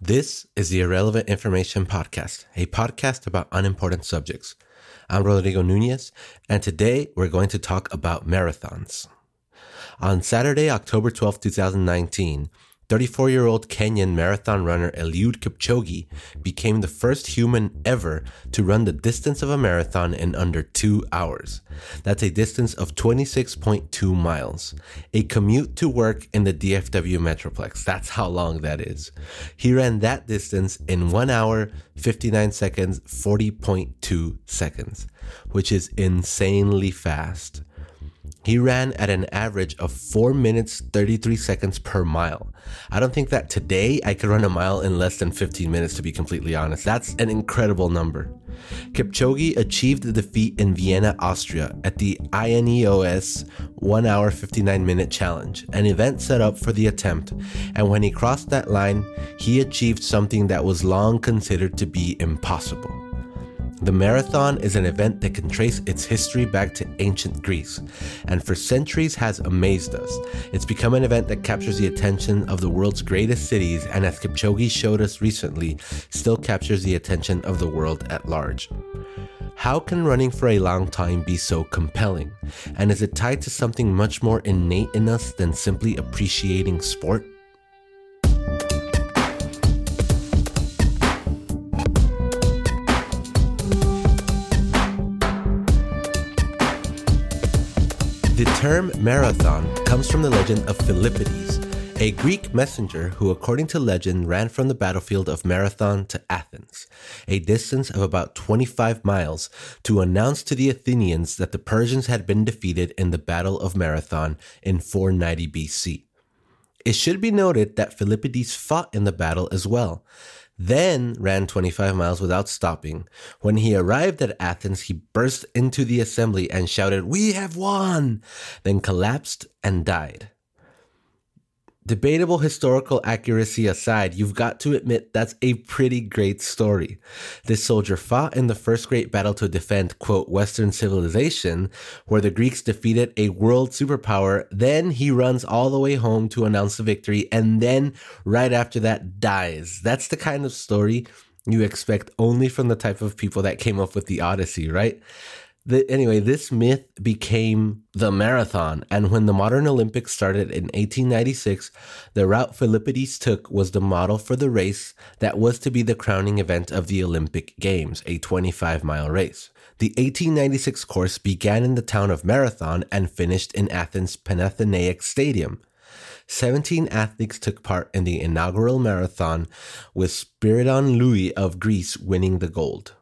This is the Irrelevant Information Podcast, a podcast about unimportant subjects. I'm Rodrigo Nunez, and today we're going to talk about marathons. On Saturday, October 12, 2019, 34 year old Kenyan marathon runner Eliud Kipchoge became the first human ever to run the distance of a marathon in under two hours. That's a distance of 26.2 miles, a commute to work in the DFW Metroplex. That's how long that is. He ran that distance in 1 hour, 59 seconds, 40.2 seconds, which is insanely fast. He ran at an average of 4 minutes 33 seconds per mile. I don't think that today I could run a mile in less than 15 minutes, to be completely honest. That's an incredible number. Kipchoge achieved the defeat in Vienna, Austria at the INEOS 1 hour 59 minute challenge, an event set up for the attempt. And when he crossed that line, he achieved something that was long considered to be impossible. The marathon is an event that can trace its history back to ancient Greece, and for centuries has amazed us. It's become an event that captures the attention of the world's greatest cities, and as Kipchoge showed us recently, still captures the attention of the world at large. How can running for a long time be so compelling? And is it tied to something much more innate in us than simply appreciating sport? Term marathon comes from the legend of Philippides, a Greek messenger who, according to legend, ran from the battlefield of Marathon to Athens, a distance of about 25 miles, to announce to the Athenians that the Persians had been defeated in the Battle of Marathon in 490 BC. It should be noted that Philippides fought in the battle as well, then ran 25 miles without stopping. When he arrived at Athens, he burst into the assembly and shouted, We have won! Then collapsed and died. Debatable historical accuracy aside, you've got to admit that's a pretty great story. This soldier fought in the first great battle to defend, quote, Western civilization, where the Greeks defeated a world superpower. Then he runs all the way home to announce the victory, and then right after that dies. That's the kind of story you expect only from the type of people that came up with the Odyssey, right? The, anyway, this myth became the marathon. And when the modern Olympics started in 1896, the route Philippides took was the model for the race that was to be the crowning event of the Olympic Games, a 25 mile race. The 1896 course began in the town of Marathon and finished in Athens' Panathenaic Stadium. 17 athletes took part in the inaugural marathon, with Spiridon Louis of Greece winning the gold.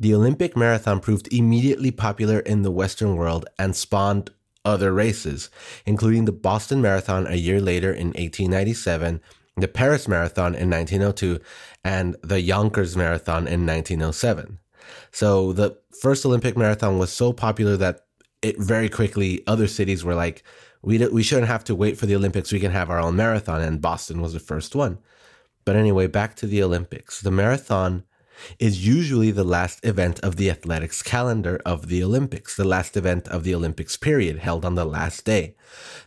The Olympic marathon proved immediately popular in the Western world and spawned other races, including the Boston Marathon a year later in 1897, the Paris Marathon in 1902, and the Yonkers Marathon in 1907. So the first Olympic marathon was so popular that it very quickly other cities were like, we we shouldn't have to wait for the Olympics. We can have our own marathon, and Boston was the first one. But anyway, back to the Olympics. The marathon is usually the last event of the athletics calendar of the Olympics, the last event of the Olympics period held on the last day.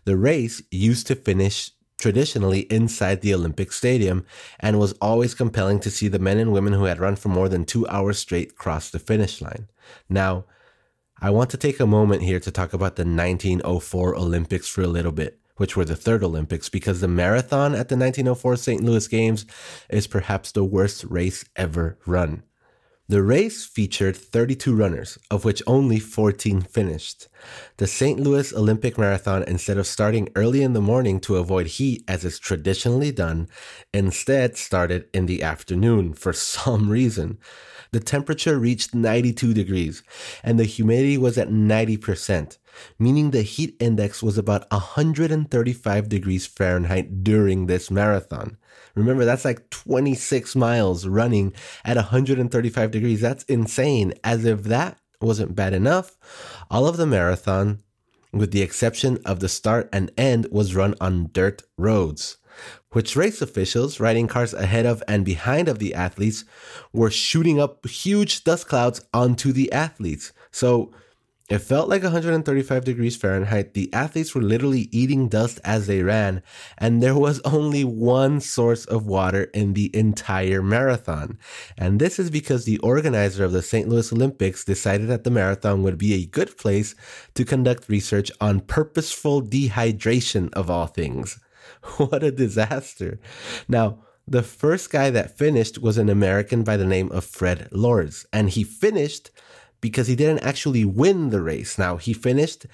The race used to finish traditionally inside the Olympic Stadium and was always compelling to see the men and women who had run for more than two hours straight cross the finish line. Now, I want to take a moment here to talk about the 1904 Olympics for a little bit which were the third Olympics, because the marathon at the 1904 St. Louis Games is perhaps the worst race ever run. The race featured 32 runners, of which only 14 finished. The St. Louis Olympic Marathon, instead of starting early in the morning to avoid heat as is traditionally done, instead started in the afternoon for some reason. The temperature reached 92 degrees and the humidity was at 90% meaning the heat index was about 135 degrees Fahrenheit during this marathon. Remember, that's like 26 miles running at 135 degrees. That's insane. As if that wasn't bad enough, all of the marathon, with the exception of the start and end, was run on dirt roads which race officials riding cars ahead of and behind of the athletes were shooting up huge dust clouds onto the athletes. So It felt like 135 degrees Fahrenheit. The athletes were literally eating dust as they ran, and there was only one source of water in the entire marathon. And this is because the organizer of the St. Louis Olympics decided that the marathon would be a good place to conduct research on purposeful dehydration of all things. What a disaster. Now, the first guy that finished was an American by the name of Fred Lorz, and he finished because he didn't actually win the race. Now, he finished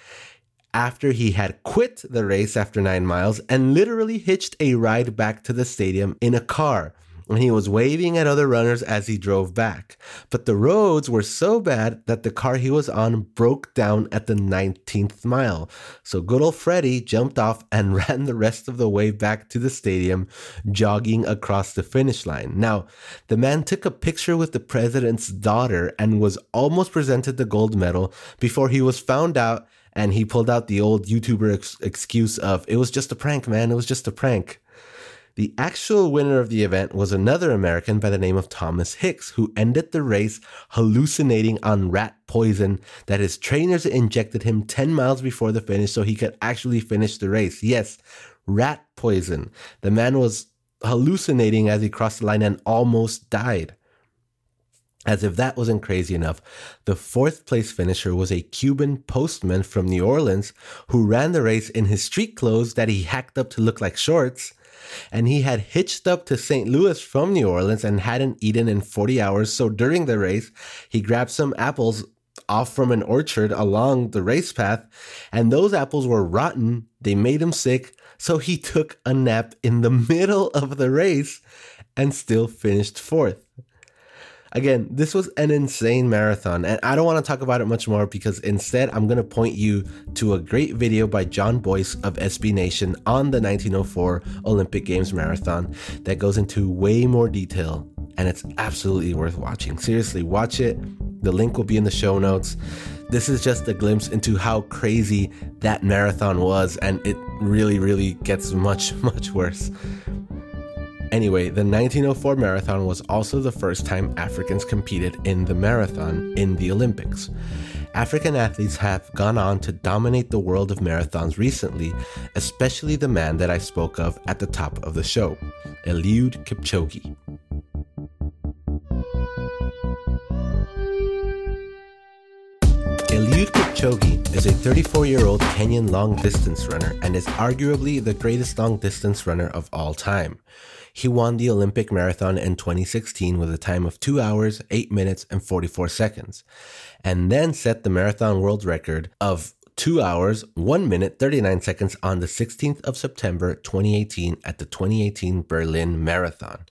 after he had quit the race after nine miles and literally hitched a ride back to the stadium in a car and he was waving at other runners as he drove back. But the roads were so bad that the car he was on broke down at the 19th mile. So good old Freddie jumped off and ran the rest of the way back to the stadium, jogging across the finish line. Now, the man took a picture with the president's daughter and was almost presented the gold medal before he was found out and he pulled out the old YouTuber ex- excuse of, it was just a prank, man. It was just a prank. The actual winner of the event was another American by the name of Thomas Hicks, who ended the race hallucinating on rat poison that his trainers injected him 10 miles before the finish so he could actually finish the race. Yes, rat poison. The man was hallucinating as he crossed the line and almost died. As if that wasn't crazy enough, the fourth place finisher was a Cuban postman from New Orleans who ran the race in his street clothes that he hacked up to look like shorts and he had hitched up to St. Louis from New Orleans and hadn't eaten in 40 hours. So during the race, he grabbed some apples off from an orchard along the race path, and those apples were rotten. They made him sick. So he took a nap in the middle of the race and still finished fourth. Again, this was an insane marathon, and I don't want to talk about it much more because instead I'm going to point you to a great video by Jon Bois of SB Nation on the 1904 Olympic Games marathon that goes into way more detail, and it's absolutely worth watching. Seriously, watch it. The link will be in the show notes. This is just a glimpse into how crazy that marathon was, and it really, really gets much, much worse. Anyway, the 1904 marathon was also the first time Africans competed in the marathon in the Olympics. African athletes have gone on to dominate the world of marathons recently, especially the man that I spoke of at the top of the show, Eliud Kipchoge. Eliud Kipchoge is a 34 year old Kenyan long distance runner and is arguably the greatest long distance runner of all time. He won the Olympic marathon in 2016 with a time of 2 hours, 8 minutes, and 44 seconds, and then set the marathon world record of 2 hours, 1 minute, 39 seconds on the 16th of September 2018 at the 2018 Berlin Marathon.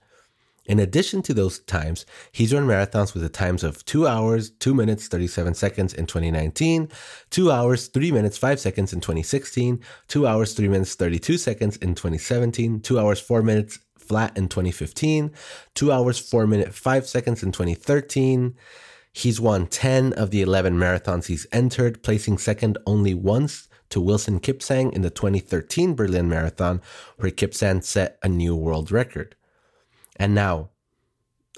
In addition to those times, he's run marathons with the times of 2 hours, 2 minutes, 37 seconds in 2019, 2 hours, 3 minutes, 5 seconds in 2016, 2 hours, 3 minutes, 32 seconds in 2017, 2 hours, 4 minutes, flat in 2015, 2 hours, 4 minutes, 5 seconds in 2013. He's won 10 of the 11 marathons he's entered, placing second only once to Wilson Kipsang in the 2013 Berlin Marathon, where Kipsang set a new world record. And now,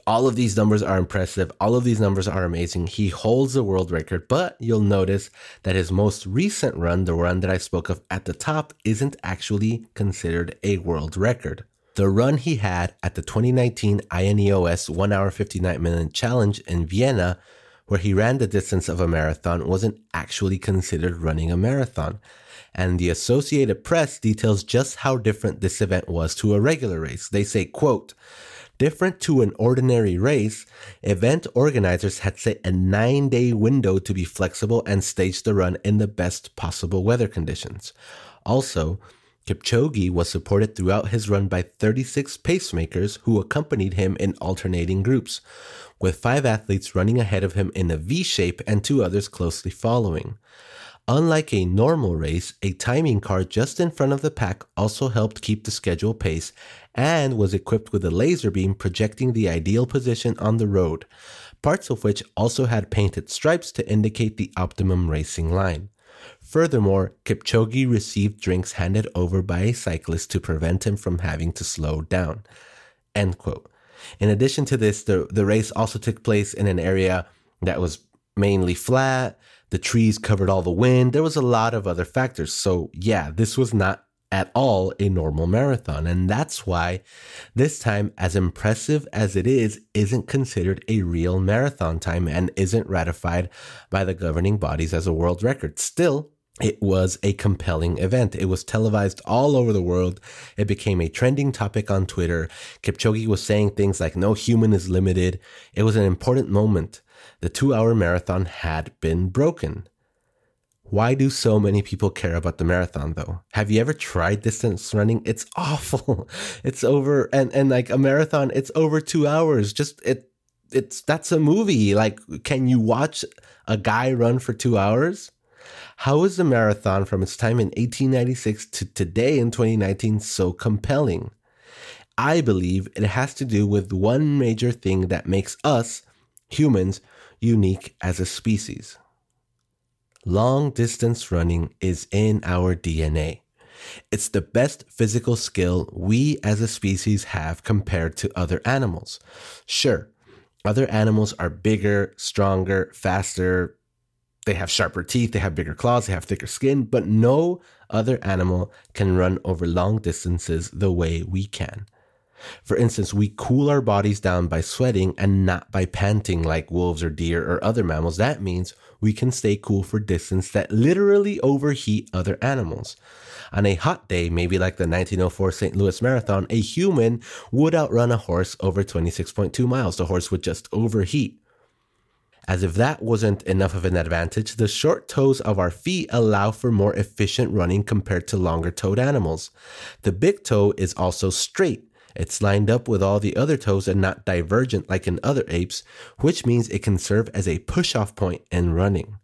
all of these numbers are impressive. All of these numbers are amazing. He holds the world record, but you'll notice that his most recent run, the run that I spoke of at the top, isn't actually considered a world record. The run he had at the 2019 INEOS 1 hour 59 minute challenge in Vienna, where he ran the distance of a marathon, wasn't actually considered running a marathon. And the Associated Press details just how different this event was to a regular race. They say, quote, Different to an ordinary race, event organizers had set a nine day window to be flexible and stage the run in the best possible weather conditions. Also, Kipchoge was supported throughout his run by 36 pacemakers who accompanied him in alternating groups, with five athletes running ahead of him in a V shape and two others closely following. Unlike a normal race, a timing car just in front of the pack also helped keep the schedule pace and was equipped with a laser beam projecting the ideal position on the road, parts of which also had painted stripes to indicate the optimum racing line. Furthermore, Kipchoge received drinks handed over by a cyclist to prevent him from having to slow down. End quote. In addition to this, the, the race also took place in an area that was mainly flat. The trees covered all the wind. There was a lot of other factors. So, yeah, this was not at all a normal marathon. And that's why this time, as impressive as it is, isn't considered a real marathon time and isn't ratified by the governing bodies as a world record. Still, it was a compelling event. It was televised all over the world. It became a trending topic on Twitter. Kipchoge was saying things like, no human is limited. It was an important moment. The two hour marathon had been broken. Why do so many people care about the marathon though? Have you ever tried distance running? It's awful. It's over and and like a marathon, it's over 2 hours. Just it it's that's a movie. Like can you watch a guy run for 2 hours? How is the marathon from its time in 1896 to today in 2019 so compelling? I believe it has to do with one major thing that makes us, humans, unique as a species. Long distance running is in our DNA. It's the best physical skill we as a species have compared to other animals. Sure, other animals are bigger, stronger, faster. They have sharper teeth, they have bigger claws, they have thicker skin, but no other animal can run over long distances the way we can. For instance, we cool our bodies down by sweating and not by panting like wolves or deer or other mammals. That means we can stay cool for distance that literally overheat other animals. On a hot day, maybe like the 1904 St. Louis Marathon, a human would outrun a horse over 26.2 miles. The horse would just overheat. As if that wasn't enough of an advantage, the short toes of our feet allow for more efficient running compared to longer toed animals. The big toe is also straight, it's lined up with all the other toes and not divergent like in other apes, which means it can serve as a push off point in running.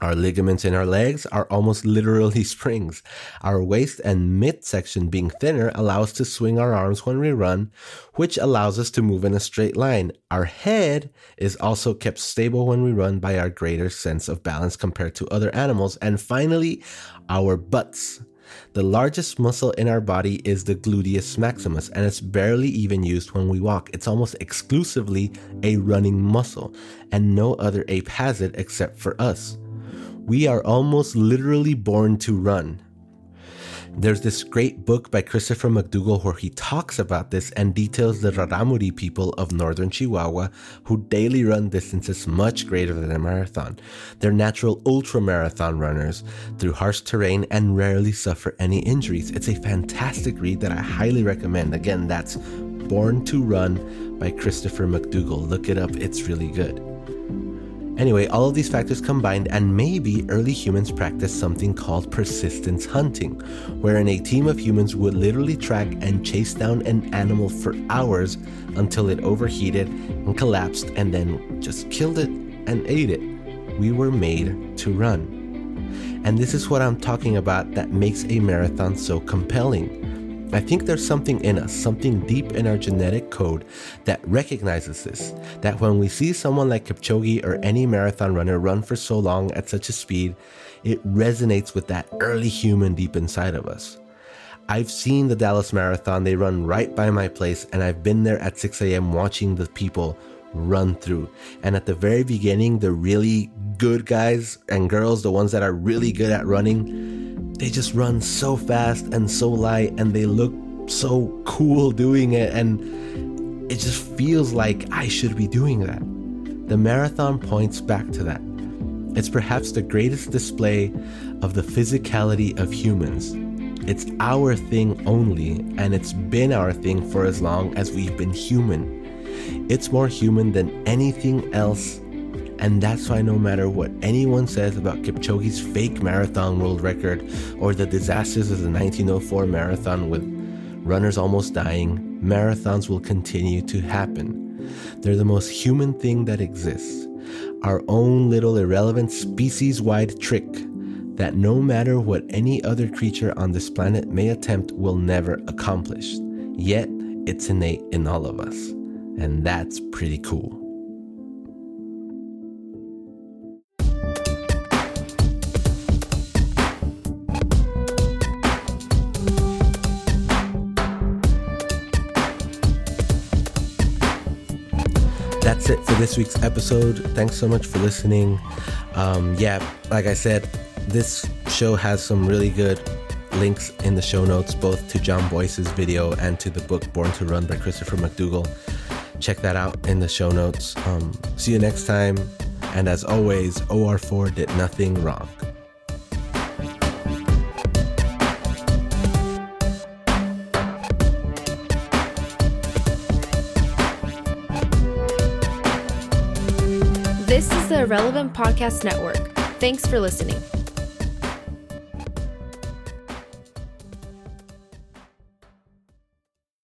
Our ligaments in our legs are almost literally springs. Our waist and midsection being thinner allow us to swing our arms when we run, which allows us to move in a straight line. Our head is also kept stable when we run by our greater sense of balance compared to other animals. And finally, our butts. The largest muscle in our body is the gluteus maximus, and it's barely even used when we walk. It's almost exclusively a running muscle, and no other ape has it except for us. We are almost literally born to run. There's this great book by Christopher McDougall where he talks about this and details the Rarámuri people of northern Chihuahua who daily run distances much greater than a marathon. They're natural ultra marathon runners through harsh terrain and rarely suffer any injuries. It's a fantastic read that I highly recommend. Again, that's Born to Run by Christopher McDougall. Look it up, it's really good. Anyway, all of these factors combined, and maybe early humans practiced something called persistence hunting, wherein a team of humans would literally track and chase down an animal for hours until it overheated and collapsed and then just killed it and ate it. We were made to run. And this is what I'm talking about that makes a marathon so compelling. I think there's something in us, something deep in our genetic code that recognizes this. That when we see someone like Kipchoge or any marathon runner run for so long at such a speed, it resonates with that early human deep inside of us. I've seen the Dallas Marathon, they run right by my place, and I've been there at 6 a.m. watching the people run through. And at the very beginning, the really good guys and girls, the ones that are really good at running, they just run so fast and so light and they look so cool doing it and it just feels like I should be doing that. The marathon points back to that. It's perhaps the greatest display of the physicality of humans. It's our thing only, and it's been our thing for as long as we've been human. It's more human than anything else and that's why no matter what anyone says about Kipchoge's fake marathon world record or the disasters of the 1904 marathon with runners almost dying, marathons will continue to happen. They're the most human thing that exists. Our own little irrelevant species wide trick that no matter what any other creature on this planet may attempt will never accomplish. Yet, it's innate in all of us. And that's pretty cool. That's it for this week's episode. Thanks so much for listening. Um, yeah, like I said, this show has some really good links in the show notes, both to Jon Bois's video and to the book Born to Run by Christopher McDougall. Check that out in the show notes. Um, see you next time. And as always, OR4 did nothing wrong. Irrelevant Podcast Network. Thanks for listening.